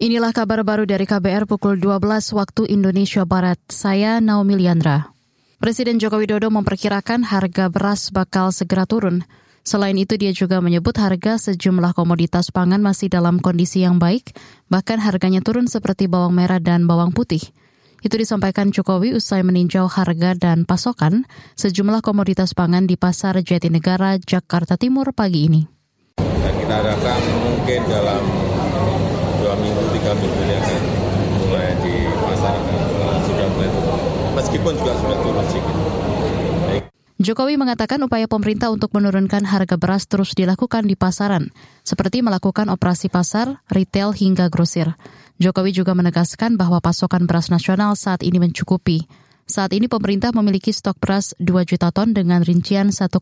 Inilah kabar baru dari KBR pukul 12 waktu Indonesia Barat. Saya Naomi Liandra. Presiden Joko Widodo memperkirakan harga beras bakal segera turun. Selain itu dia juga menyebut harga sejumlah komoditas pangan masih dalam kondisi yang baik, bahkan harganya turun seperti bawang merah dan bawang putih. Itu disampaikan Jokowi usai meninjau harga dan pasokan sejumlah komoditas pangan di Pasar Jatinegara, Jakarta Timur pagi ini. Dan kita harapkan mungkin dalam ini akan mulai di pasar sudah mulai turun meskipun juga sudah turun sedikit Jokowi mengatakan upaya pemerintah untuk menurunkan harga beras terus dilakukan di pasaran, seperti melakukan operasi pasar, retail hingga grosir. Jokowi juga menegaskan bahwa pasokan beras nasional saat ini mencukupi. Saat ini pemerintah memiliki stok beras 2 juta ton dengan rincian 1,6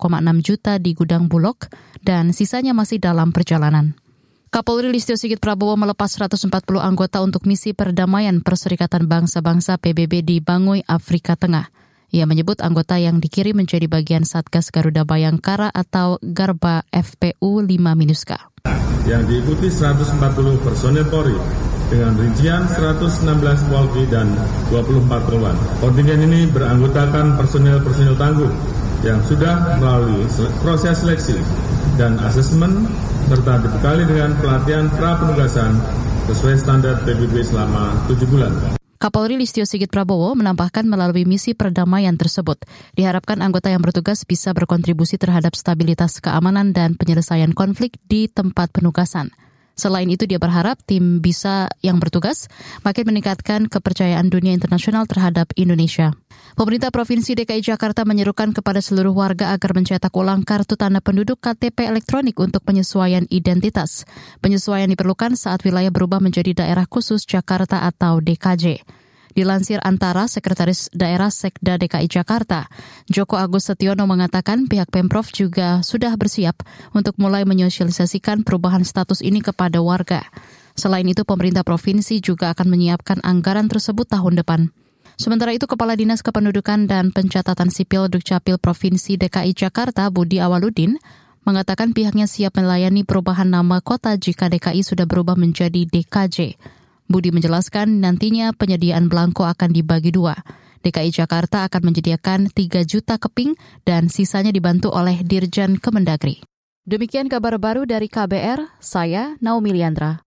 juta di gudang Bulog dan sisanya masih dalam perjalanan. Kapolri Listio Sigit Prabowo melepas 140 anggota untuk misi perdamaian Perserikatan Bangsa-Bangsa PBB di Bangui, Afrika Tengah. Ia menyebut anggota yang dikirim menjadi bagian Satgas Garuda Bayangkara atau Garba FPU 5 Minuska. Yang diikuti 140 personel Polri dengan rincian 116 Walki dan 24 Polwan. Kontingen ini beranggotakan personel-personel tangguh yang sudah melalui proses seleksi dan asesmen serta dibekali dengan pelatihan pra penugasan sesuai standar PBB selama tujuh bulan. Kapolri Listio Sigit Prabowo menambahkan melalui misi perdamaian tersebut, diharapkan anggota yang bertugas bisa berkontribusi terhadap stabilitas keamanan dan penyelesaian konflik di tempat penugasan. Selain itu dia berharap tim bisa yang bertugas makin meningkatkan kepercayaan dunia internasional terhadap Indonesia. Pemerintah Provinsi DKI Jakarta menyerukan kepada seluruh warga agar mencetak ulang kartu tanda penduduk KTP elektronik untuk penyesuaian identitas. Penyesuaian diperlukan saat wilayah berubah menjadi daerah khusus Jakarta atau DKJ. Dilansir antara Sekretaris Daerah Sekda DKI Jakarta, Joko Agus Setiono mengatakan pihak Pemprov juga sudah bersiap untuk mulai menyosialisasikan perubahan status ini kepada warga. Selain itu, pemerintah provinsi juga akan menyiapkan anggaran tersebut tahun depan. Sementara itu, Kepala Dinas Kependudukan dan Pencatatan Sipil Dukcapil Provinsi DKI Jakarta, Budi Awaludin, mengatakan pihaknya siap melayani perubahan nama kota jika DKI sudah berubah menjadi DKJ. Budi menjelaskan nantinya penyediaan belangko akan dibagi dua. DKI Jakarta akan menyediakan 3 juta keping dan sisanya dibantu oleh Dirjen Kemendagri. Demikian kabar baru dari KBR, saya Naomi Liandra.